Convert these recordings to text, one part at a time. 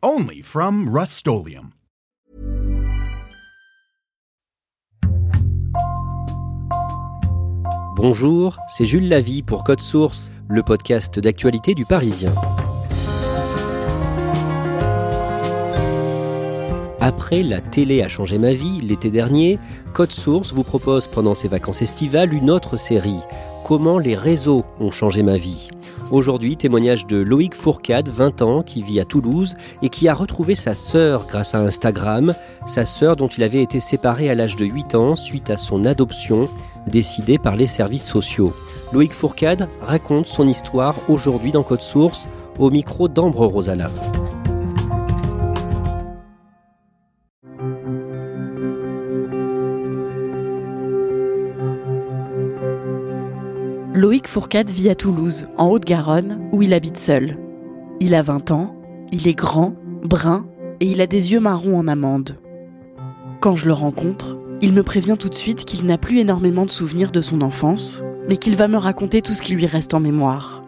Only from Rust Bonjour, c'est Jules Lavie pour Code Source, le podcast d'actualité du Parisien. Après La télé a changé ma vie l'été dernier, Code Source vous propose pendant ses vacances estivales une autre série, Comment les réseaux ont changé ma vie? Aujourd'hui, témoignage de Loïc Fourcade, 20 ans, qui vit à Toulouse et qui a retrouvé sa sœur grâce à Instagram, sa sœur dont il avait été séparé à l'âge de 8 ans suite à son adoption, décidée par les services sociaux. Loïc Fourcade raconte son histoire aujourd'hui dans Code Source au micro d'Ambre Rosala. Loïc Fourcade vit à Toulouse, en Haute-Garonne, où il habite seul. Il a 20 ans, il est grand, brun et il a des yeux marrons en amande. Quand je le rencontre, il me prévient tout de suite qu'il n'a plus énormément de souvenirs de son enfance, mais qu'il va me raconter tout ce qui lui reste en mémoire.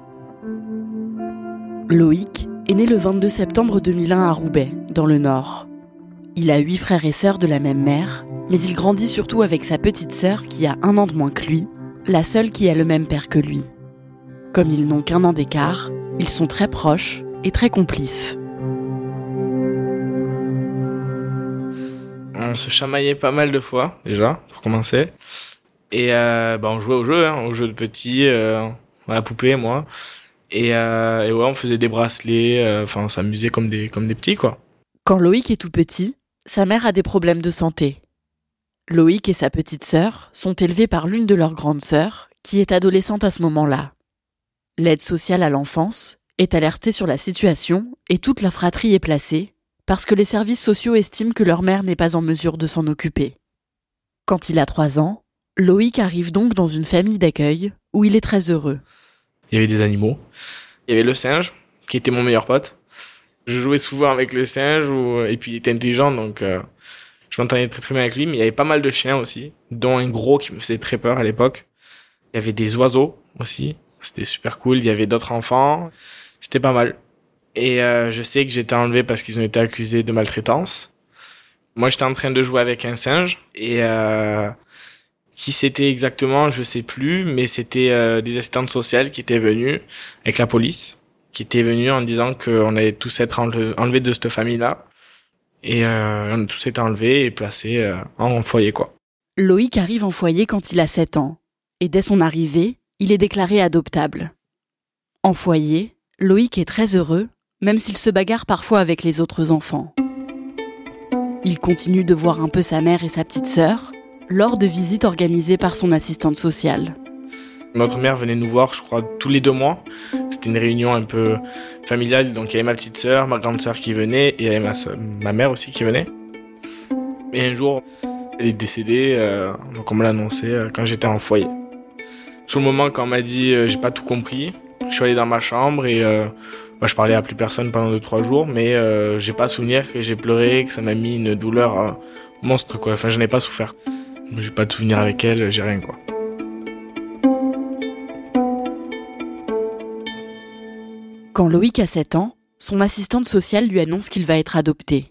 Loïc est né le 22 septembre 2001 à Roubaix, dans le Nord. Il a huit frères et sœurs de la même mère, mais il grandit surtout avec sa petite sœur qui a un an de moins que lui la seule qui a le même père que lui. Comme ils n'ont qu'un an d'écart, ils sont très proches et très complices. On se chamaillait pas mal de fois, déjà, pour commencer. Et euh, bah, on jouait au jeu, hein, au jeu de petit, euh, à la poupée, moi. Et, euh, et ouais, on faisait des bracelets, enfin, on s'amusait comme des, comme des petits, quoi. Quand Loïc est tout petit, sa mère a des problèmes de santé. Loïc et sa petite sœur sont élevés par l'une de leurs grandes sœurs, qui est adolescente à ce moment-là. L'aide sociale à l'enfance est alertée sur la situation et toute la fratrie est placée, parce que les services sociaux estiment que leur mère n'est pas en mesure de s'en occuper. Quand il a trois ans, Loïc arrive donc dans une famille d'accueil où il est très heureux. Il y avait des animaux. Il y avait le singe, qui était mon meilleur pote. Je jouais souvent avec le singe, et puis il était intelligent, donc euh, je m'entendais très très bien avec lui, mais il y avait pas mal de chiens aussi, dont un gros qui me faisait très peur à l'époque. Il y avait des oiseaux aussi, c'était super cool. Il y avait d'autres enfants, c'était pas mal. Et euh, je sais que j'étais enlevé parce qu'ils ont été accusés de maltraitance. Moi, j'étais en train de jouer avec un singe et euh, qui c'était exactement, je sais plus, mais c'était euh, des assistantes sociales qui étaient venues avec la police, qui étaient venues en disant qu'on allait tous être enlevés de cette famille-là et euh, on a tous et placés euh, en foyer. Loïc arrive en foyer quand il a 7 ans. Et dès son arrivée, il est déclaré adoptable. En foyer, Loïc est très heureux, même s'il se bagarre parfois avec les autres enfants. Il continue de voir un peu sa mère et sa petite sœur lors de visites organisées par son assistante sociale. Notre mère venait nous voir, je crois, tous les deux mois. C'était une réunion un peu familiale, donc il y avait ma petite sœur, ma grande sœur qui venait, et il y avait ma, ma mère aussi qui venait. Et un jour, elle est décédée, euh, donc on me l'a annoncé euh, quand j'étais en foyer. Sur le moment, quand on m'a dit euh, j'ai pas tout compris, je suis allé dans ma chambre et moi je parlais à plus personne pendant deux trois jours, mais j'ai pas souvenir que j'ai pleuré, que ça m'a mis une douleur monstre quoi. Enfin, je n'ai pas souffert. J'ai pas de souvenir avec elle, j'ai rien quoi. Quand Loïc a 7 ans, son assistante sociale lui annonce qu'il va être adopté.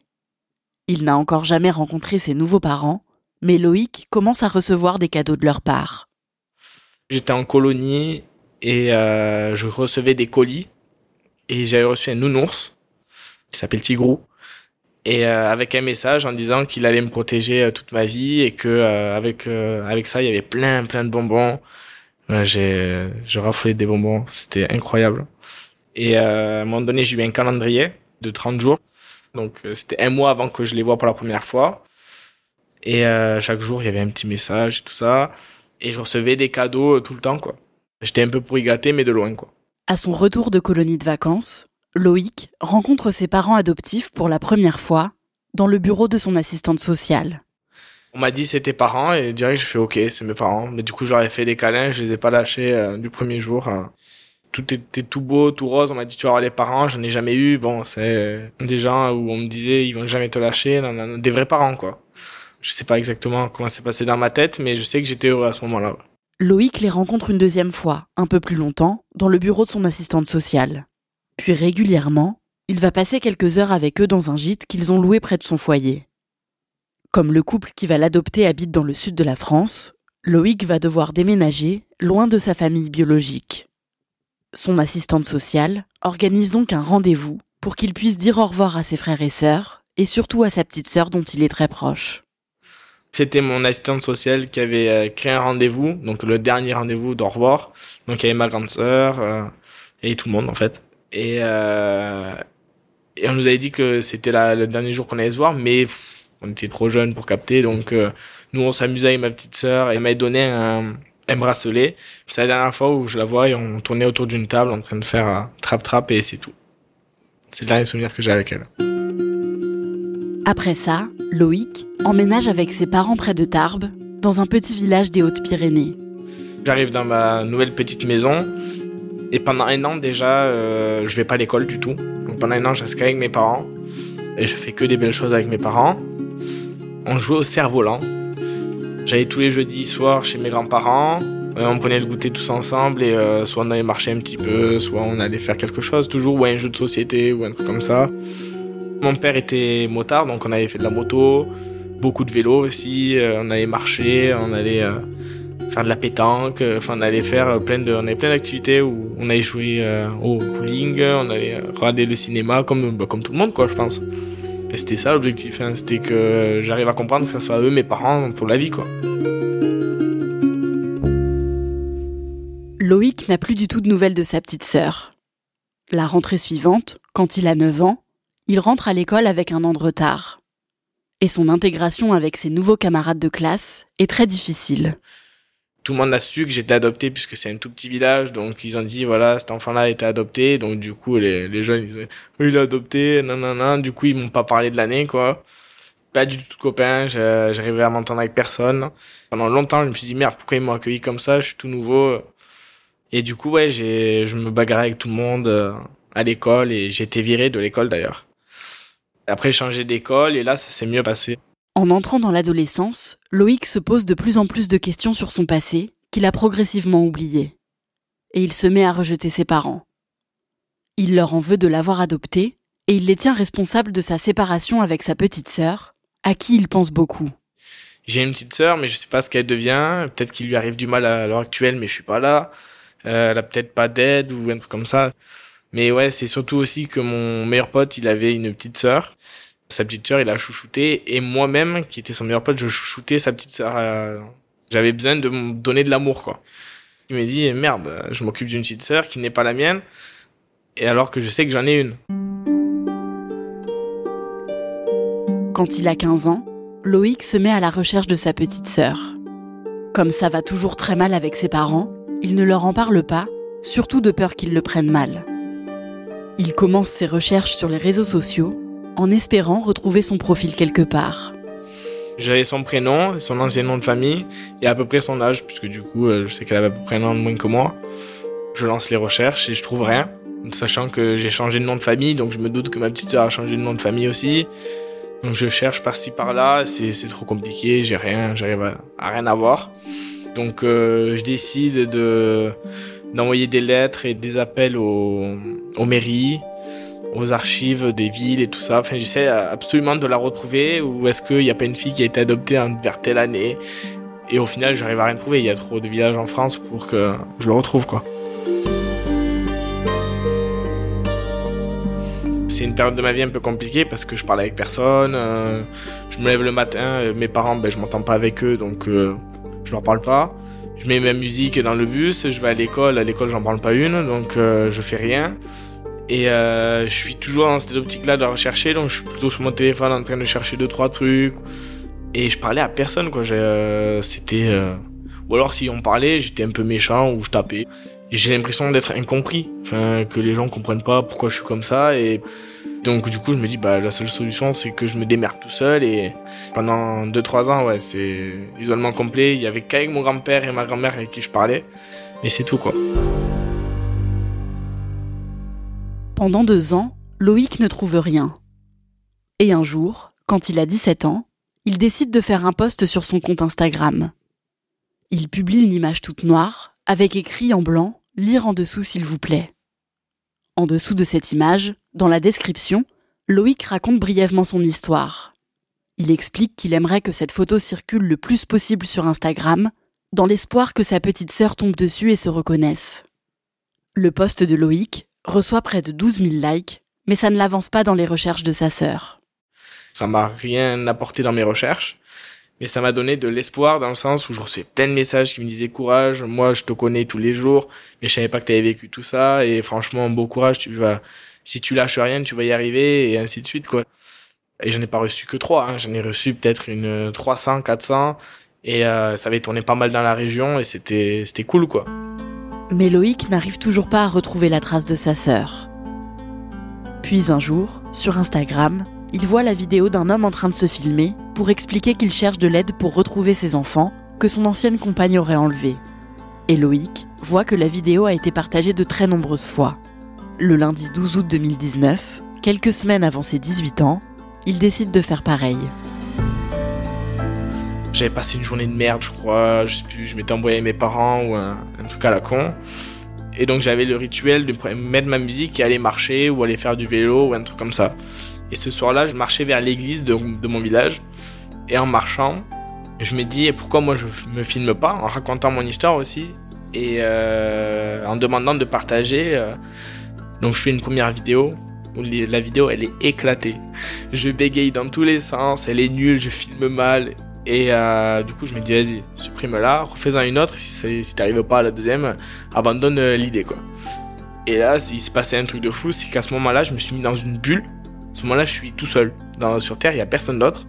Il n'a encore jamais rencontré ses nouveaux parents, mais Loïc commence à recevoir des cadeaux de leur part. J'étais en colonie et euh, je recevais des colis et j'avais reçu un nounours qui s'appelle Tigrou et euh, avec un message en disant qu'il allait me protéger euh, toute ma vie et que avec avec ça il y avait plein plein de bonbons. j'ai je raffolais des bonbons, c'était incroyable. Et euh, à un moment donné, j'ai eu un calendrier de 30 jours. Donc euh, c'était un mois avant que je les vois pour la première fois. Et euh, chaque jour, il y avait un petit message et tout ça. Et je recevais des cadeaux tout le temps, quoi. J'étais un peu pour y gâter, mais de loin, quoi. À son retour de colonie de vacances, Loïc rencontre ses parents adoptifs pour la première fois dans le bureau de son assistante sociale. On m'a dit c'était parents et direct j'ai fait ok c'est mes parents. Mais du coup j'aurais fait des câlins, je les ai pas lâchés euh, du premier jour. hein. Tout était tout beau, tout rose. On m'a dit tu vas avoir les parents, j'en ai jamais eu. Bon c'est des gens où on me disait ils vont jamais te lâcher, des vrais parents quoi. Je sais pas exactement comment c'est passé dans ma tête, mais je sais que j'étais heureux à ce moment-là. Loïc les rencontre une deuxième fois, un peu plus longtemps, dans le bureau de son assistante sociale. Puis régulièrement, il va passer quelques heures avec eux dans un gîte qu'ils ont loué près de son foyer. Comme le couple qui va l'adopter habite dans le sud de la France, Loïc va devoir déménager loin de sa famille biologique. Son assistante sociale organise donc un rendez-vous pour qu'il puisse dire au revoir à ses frères et sœurs, et surtout à sa petite sœur dont il est très proche. C'était mon assistante sociale qui avait euh, créé un rendez-vous, donc le dernier rendez-vous d'au revoir. Donc il y avait ma grande sœur euh, et tout le monde en fait. Et, euh, on nous avait dit que c'était le dernier jour qu'on allait se voir, mais on était trop jeunes pour capter. Donc nous on s'amusait avec ma petite sœur et elle m'avait donné un, un bracelet. C'est la dernière fois où je la vois et on tournait autour d'une table en train de faire trap-trap et c'est tout. C'est le dernier souvenir que j'ai avec elle. Après ça, Loïc emménage avec ses parents près de Tarbes, dans un petit village des Hautes-Pyrénées. J'arrive dans ma nouvelle petite maison et pendant un an déjà, euh, je vais pas à l'école du tout. Donc pendant un an, je reste qu'avec mes parents et je fais que des belles choses avec mes parents. On jouait au cerf-volant. J'allais tous les jeudis soirs chez mes grands-parents. Euh, on prenait le goûter tous ensemble et euh, soit on allait marcher un petit peu, soit on allait faire quelque chose, toujours ou un jeu de société ou un truc comme ça. Mon père était motard, donc on avait fait de la moto, beaucoup de vélo aussi. euh, on allait marcher, on allait faire de la pétanque, enfin on allait faire plein de, on avait plein d'activités où on allait jouer au bowling, on allait regarder le cinéma comme bah, comme tout le monde quoi je pense. Et c'était ça l'objectif, hein, c'était que j'arrive à comprendre que ce soit eux mes parents pour la vie quoi. Loïc n'a plus du tout de nouvelles de sa petite sœur. La rentrée suivante, quand il a 9 ans, il rentre à l'école avec un an de retard. Et son intégration avec ses nouveaux camarades de classe est très difficile. Tout le monde a su que j'étais adopté puisque c'est un tout petit village, donc ils ont dit voilà cet enfant-là a été adopté, donc du coup les, les jeunes ils ont dit oui il adopté, non non non, du coup ils m'ont pas parlé de l'année quoi. Pas du tout de copains, je- j'arrivais à m'entendre avec personne. Pendant longtemps je me suis dit merde pourquoi ils m'ont accueilli comme ça, je suis tout nouveau. Et du coup ouais j'ai je me bagarrais avec tout le monde euh, à l'école et j'ai été viré de l'école d'ailleurs. Après j'ai changé d'école et là ça s'est mieux passé. En entrant dans l'adolescence, Loïc se pose de plus en plus de questions sur son passé, qu'il a progressivement oublié. Et il se met à rejeter ses parents. Il leur en veut de l'avoir adopté, et il les tient responsables de sa séparation avec sa petite sœur, à qui il pense beaucoup. J'ai une petite sœur, mais je sais pas ce qu'elle devient. Peut-être qu'il lui arrive du mal à l'heure actuelle, mais je suis pas là. Euh, elle a peut-être pas d'aide ou un truc comme ça. Mais ouais, c'est surtout aussi que mon meilleur pote, il avait une petite sœur. Sa petite sœur, il a chouchouté. Et moi-même, qui était son meilleur pote, je chouchoutais sa petite sœur. euh, J'avais besoin de me donner de l'amour, quoi. Il m'a dit, merde, je m'occupe d'une petite sœur qui n'est pas la mienne. Et alors que je sais que j'en ai une. Quand il a 15 ans, Loïc se met à la recherche de sa petite sœur. Comme ça va toujours très mal avec ses parents, il ne leur en parle pas, surtout de peur qu'ils le prennent mal. Il commence ses recherches sur les réseaux sociaux en espérant retrouver son profil quelque part. J'avais son prénom, son ancien nom de famille et à peu près son âge, puisque du coup, euh, je sais qu'elle avait à peu près un an de moins que moi. Je lance les recherches et je trouve rien, sachant que j'ai changé de nom de famille, donc je me doute que ma petite sœur a changé de nom de famille aussi. Donc je cherche par-ci par-là, c'est trop compliqué, j'ai rien, j'arrive à, à rien avoir. Donc euh, je décide de d'envoyer des lettres et des appels aux mairies, aux archives des villes et tout ça. Enfin, j'essaie absolument de la retrouver ou est-ce qu'il n'y a pas une fille qui a été adoptée vers telle année et au final, j'arrive à rien trouver. Il y a trop de villages en France pour que je le retrouve, quoi. C'est une période de ma vie un peu compliquée parce que je parle avec personne. euh, je me lève le matin, euh, mes parents, ben, je m'entends pas avec eux, donc euh, je leur parle pas. Je mets ma musique dans le bus, je vais à l'école, à l'école j'en parle pas une, donc euh, je fais rien. Et euh, je suis toujours dans cette optique-là de rechercher, donc je suis plutôt sur mon téléphone en train de chercher deux trois trucs. Et je parlais à personne, quoi. Euh, C'était euh, ou alors si on parlait, j'étais un peu méchant ou je tapais. J'ai l'impression d'être incompris, enfin que les gens comprennent pas pourquoi je suis comme ça. Et Donc du coup, je me dis, bah la seule solution, c'est que je me démerde tout seul. Et pendant 2-3 ans, ouais, c'est isolement complet. Il y avait qu'avec mon grand-père et ma grand-mère avec qui je parlais. Mais c'est tout, quoi. Pendant deux ans, Loïc ne trouve rien. Et un jour, quand il a 17 ans, il décide de faire un post sur son compte Instagram. Il publie une image toute noire, avec écrit en blanc Lire en dessous s'il vous plaît. En dessous de cette image, dans la description, Loïc raconte brièvement son histoire. Il explique qu'il aimerait que cette photo circule le plus possible sur Instagram, dans l'espoir que sa petite sœur tombe dessus et se reconnaisse. Le poste de Loïc reçoit près de 12 000 likes, mais ça ne l'avance pas dans les recherches de sa sœur. Ça m'a rien apporté dans mes recherches, mais ça m'a donné de l'espoir dans le sens où je recevais plein de messages qui me disaient courage, moi je te connais tous les jours, mais je savais pas que tu avais vécu tout ça et franchement beau courage, tu vas si tu lâches rien, tu vas y arriver et ainsi de suite quoi. Et j'en ai pas reçu que trois, hein. j'en ai reçu peut-être une 300, 400 et euh, ça avait tourné pas mal dans la région et c'était c'était cool quoi. Mais Loïc n'arrive toujours pas à retrouver la trace de sa sœur. Puis un jour, sur Instagram, il voit la vidéo d'un homme en train de se filmer pour expliquer qu'il cherche de l'aide pour retrouver ses enfants que son ancienne compagne aurait enlevés. Et Loïc voit que la vidéo a été partagée de très nombreuses fois. Le lundi 12 août 2019, quelques semaines avant ses 18 ans, il décide de faire pareil. J'avais passé une journée de merde, je crois. Je sais plus, je m'étais envoyé à mes parents ou un, un truc à la con. Et donc j'avais le rituel de mettre ma musique et aller marcher ou aller faire du vélo ou un truc comme ça. Et ce soir-là, je marchais vers l'église de, de, mon village. Et en marchant, je me dis pourquoi moi je me filme pas en racontant mon histoire aussi et euh, en demandant de partager. Euh. Donc je fais une première vidéo où la vidéo elle est éclatée. Je bégaye dans tous les sens, elle est nulle, je filme mal et euh, du coup, je me dis, vas-y, supprime-la, refais-en une autre. Si, si t'arrives pas à la deuxième, abandonne euh, l'idée, quoi. Et là, il s'est passé un truc de fou, c'est qu'à ce moment-là, je me suis mis dans une bulle. À ce moment-là, je suis tout seul. Sur Terre, il y a personne d'autre.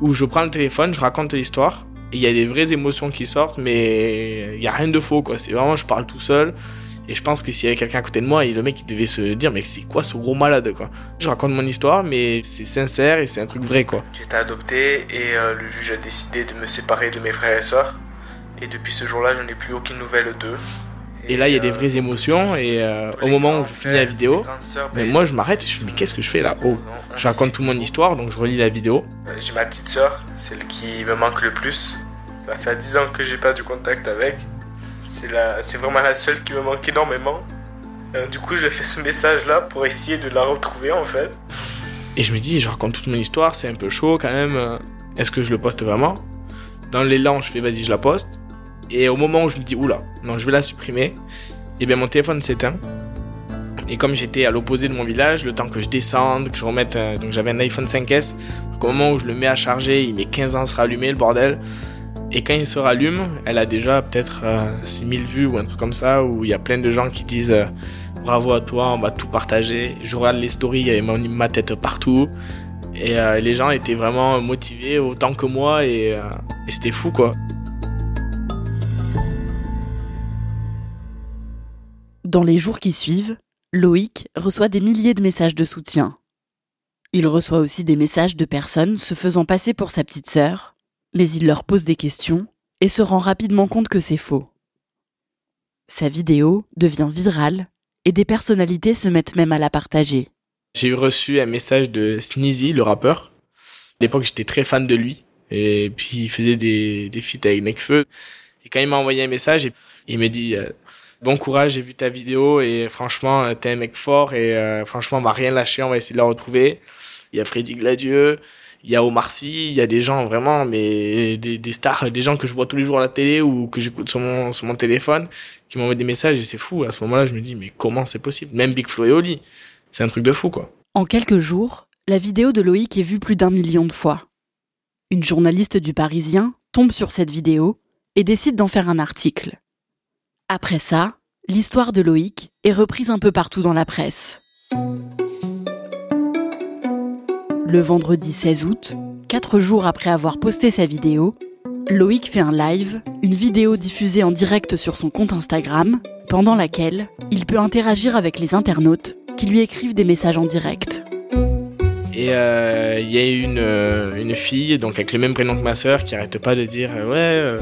Où je prends le téléphone, je raconte l'histoire. Et il y a des vraies émotions qui sortent, mais il y a rien de faux, quoi. C'est vraiment, je parle tout seul. Et je pense que s'il y avait quelqu'un à côté de moi, et le mec il devait se dire mais c'est quoi ce gros malade quoi? Je raconte mon histoire mais c'est sincère et c'est un truc vrai quoi. J'ai été adopté et euh, le juge a décidé de me séparer de mes frères et sœurs. Et depuis ce jour-là, je n'ai plus aucune nouvelle d'eux. Et, et, là, il y a des vraies émotions. Et euh, au moment où je finis la vidéo, mais moi, je m'arrête et je me dis, mais qu'est-ce que je fais là? Oh, je raconte toute mon histoire, donc je relis la vidéo. J'ai ma petite sœur, celle qui me manque le plus. Ça fait 10 ans que j'ai pas du contact avec. C'est vraiment la seule qui me manque énormément. Euh, du coup, j'ai fait ce message-là pour essayer de la retrouver en fait. Et je me dis, je raconte toute mon histoire, c'est un peu chaud quand même. Est-ce que je le poste vraiment? Dans l'élan, je fais vas-y, je la poste. Et au moment où je me dis, oula, non, je vais la supprimer, et bien mon téléphone s'éteint. Et comme j'étais à l'opposé de mon village, le temps que je descende, que je remette. euh, donc j'avais un iPhone 5S. Donc au moment où je le mets à charger, il met 15 ans à se rallumer, le bordel. Et quand il se rallume, elle a déjà peut-être euh, 6000 vues ou un truc comme ça, où il y a plein de gens qui disent euh, bravo à toi, on va tout partager. Je regarde les stories, il y avait ma, tête partout. Et euh, les gens étaient vraiment motivés autant que moi et, euh, et c'était fou quoi. Dans les jours qui suivent, Loïc reçoit des milliers de messages de soutien. Il reçoit aussi des messages de personnes se faisant passer pour sa petite sœur, mais il leur pose des questions et se rend rapidement compte que c'est faux. Sa vidéo devient virale et des personnalités se mettent même à la partager. J'ai reçu un message de Sneezy, le rappeur. À l'époque, j'étais très fan de lui. Et puis, il faisait des, des feats avec Nekfeu. Et quand il m'a envoyé un message, il me dit euh, Bon courage, j'ai vu ta vidéo et franchement, euh, t'es un mec fort et euh, franchement, on va rien lâcher, on va essayer de la retrouver. Il y a Freddy Gladieux, il y a Omar Sy, il y a des gens vraiment, mais des, stars, des gens que je vois tous les jours à la télé ou que j'écoute sur mon, sur mon téléphone, qui m'envoient des messages et c'est fou. À ce moment-là, je me dis, mais comment c'est possible? Même Big Flo et Oli, c'est un truc de fou, quoi. En quelques jours, la vidéo de Loïc est vue plus d'un million de fois. Une journaliste du Parisien tombe sur cette vidéo et décide d'en faire un article. Après ça, l'histoire de Loïc est reprise un peu partout dans la presse. Le vendredi 16 août, quatre jours après avoir posté sa vidéo, Loïc fait un live, une vidéo diffusée en direct sur son compte Instagram, pendant laquelle il peut interagir avec les internautes qui lui écrivent des messages en direct. Et euh, il y a une, euh, une fille, donc avec le même prénom que ma sœur, qui arrête pas de dire euh,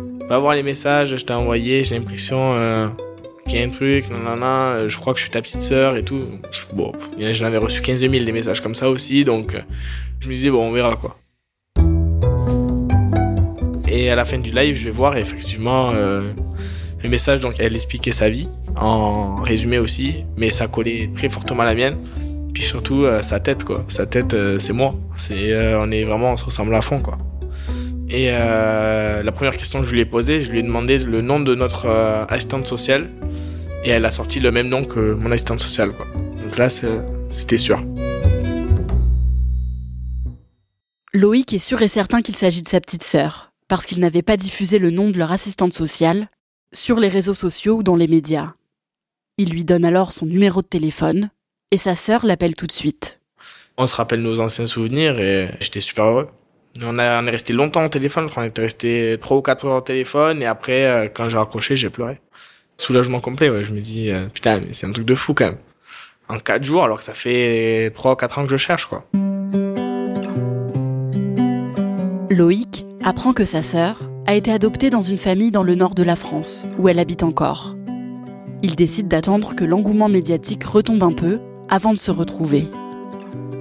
Ouais, va voir les messages, je t'ai envoyé, j'ai l'impression qu'il y un truc, nanana, euh, je crois que je suis ta petite sœur et tout. Bon, j'en avais reçu 15 000 des messages comme ça aussi, donc euh, je me disais Bon, on verra quoi. Et à la fin du live, je vais voir effectivement euh, le message, donc elle expliquait sa vie, en résumé aussi, mais ça collait très fortement à la mienne. Puis surtout euh, sa tête quoi. Sa tête euh, c'est moi. C'est on est vraiment on se ressemble à fond quoi. Et euh, la première question que je lui ai posée, je lui ai demandé le nom de notre euh, assistante sociale et elle a sorti le même nom que mon assistante sociale quoi. Donc là c'était sûr. Loïc est sûr et certain qu'il s'agit de sa petite sœur, parce qu'il n'avait pas diffusé le nom de leur assistante sociale sur les réseaux sociaux ou dans les médias. Il lui donne alors son numéro de téléphone, et sa sœur l'appelle tout de suite. On se rappelle nos anciens souvenirs et j'étais super heureux. On, a, est resté longtemps au téléphone, je crois qu'on était resté 3 ou 4 heures au téléphone et après euh, quand j'ai raccroché j'ai pleuré. Soulagement complet, ouais. je me dis euh, putain mais c'est un truc de fou quand même. En 4 jours alors que ça fait 3 ou 4 ans que je cherche quoi. Loïc apprend que sa sœur a été adoptée dans une famille dans le nord de la France, où elle habite encore. Il décide d'attendre que l'engouement médiatique retombe un peu avant de se retrouver.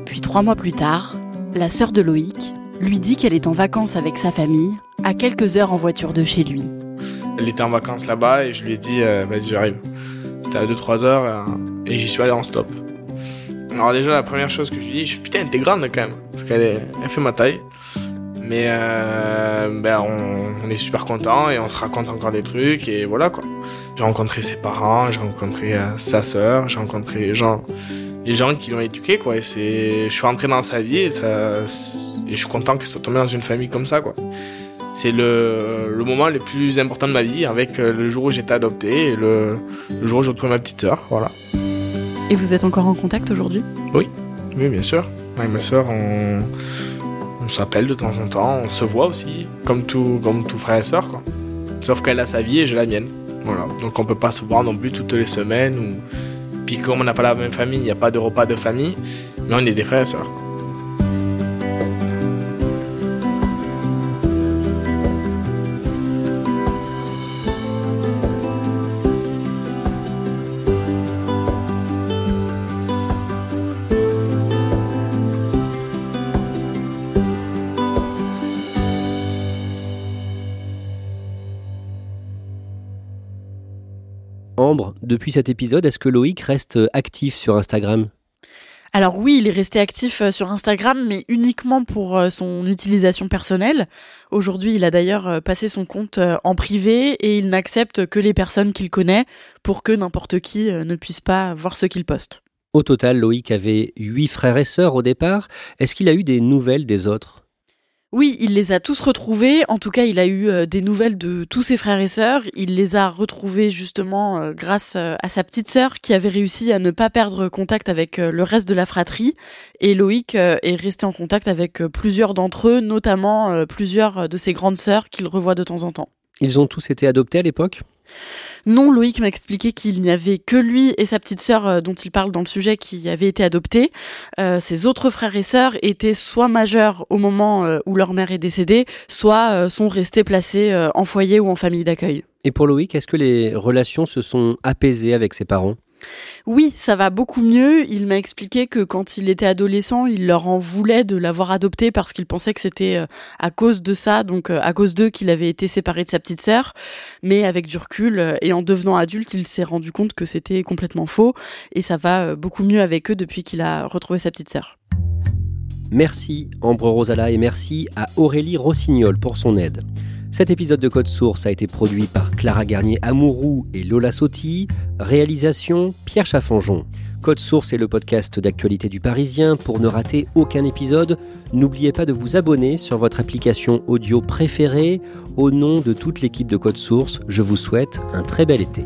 Puis trois mois plus tard, la sœur de Loïc lui dit qu'elle est en vacances avec sa famille, à quelques heures en voiture de chez lui. Elle était en vacances là-bas et je lui ai dit euh, vas-y j'arrive. C'était à 2-3 heures euh, et j'y suis allé en stop. Alors déjà la première chose que je lui dis, je putain t'es grande quand même parce qu'elle elle fait ma taille. Mais euh, ben on, est super content et on se raconte encore des trucs et voilà quoi. J'ai rencontré ses parents, j'ai rencontré sa sœur, j'ai rencontré gens, les gens qui l'ont éduqué quoi. Et c'est, je suis rentré dans sa vie et ça, et je suis content qu'elle soit tombée dans une famille comme ça quoi. C'est le, le moment le plus important de ma vie avec euh, le jour où j'étais adopté et le, le jour où j'ai retrouvé ma petite sœur, voilà. Et vous êtes encore en contact aujourd'hui? Oui, bien sûr. Avec ma sœur, on, on s'appelle de temps en temps, on se voit aussi, comme tout, comme tout frère et sœur, quoi. Sauf qu'elle a sa vie et j'ai la mienne. Voilà. Donc on peut pas se voir non plus toutes les semaines. Ou... Comme on n'a pas la même famille, il n'y a pas de repas de famille, mais on est des frères et sœurs. Depuis cet épisode, est-ce que Loïc reste actif sur Instagram? Alors oui, il est resté actif euh, sur Instagram, mais uniquement pour euh, son utilisation personnelle. Aujourd'hui, il a d'ailleurs euh, passé son compte euh, en privé et il n'accepte que les personnes qu'il connaît pour que n'importe qui euh, ne puisse pas voir ce qu'il poste. Au total, Loïc avait huit frères et sœurs au départ. Est-ce qu'il a eu des nouvelles des autres? Oui, il les a tous retrouvés. En tout cas, il a eu euh, des nouvelles de tous ses frères et sœurs. Il les a retrouvés justement euh, grâce euh, à sa petite sœur qui avait réussi à ne pas perdre contact avec le reste de la fratrie. Et Loïc est resté en contact avec plusieurs d'entre eux, notamment plusieurs de ses grandes sœurs qu'il revoit de temps en temps. Ils ont tous été adoptés à l'époque? Non, Loïc m'a expliqué qu'il n'y avait que lui et sa petite sœur euh, dont il parle dans le sujet qui avaient été adoptés. Euh, ses autres frères et sœurs étaient soit majeurs au moment euh, où leur mère est décédée, soit sont restés placés en foyer ou en famille d'accueil. Et pour Loïc, est-ce que les relations se sont apaisées avec ses parents? Oui, ça va beaucoup mieux. Il m'a expliqué que quand il était adolescent, il leur en voulait de l'avoir adopté parce qu'il pensait que c'était euh, à cause de ça, donc euh, à cause d'eux qu'il avait été séparé de sa petite sœur. Mais avec du recul euh, et en devenant adulte, il s'est rendu compte que c'était complètement faux et ça va beaucoup mieux avec eux depuis qu'il a retrouvé sa petite sœur. Merci Ambre Rosala et merci à Aurélie Rossignol pour son aide. Cet épisode de Code Source a été produit par Clara Garnier-Amouroux et Lola Sotti. Réalisation Pierre Chaffanjon. Code Source est le podcast d'actualité du Parisien. Pour ne rater aucun épisode, n'oubliez pas de vous abonner sur votre application audio préférée. Au nom de toute l'équipe de Code Source, je vous souhaite un très bel été.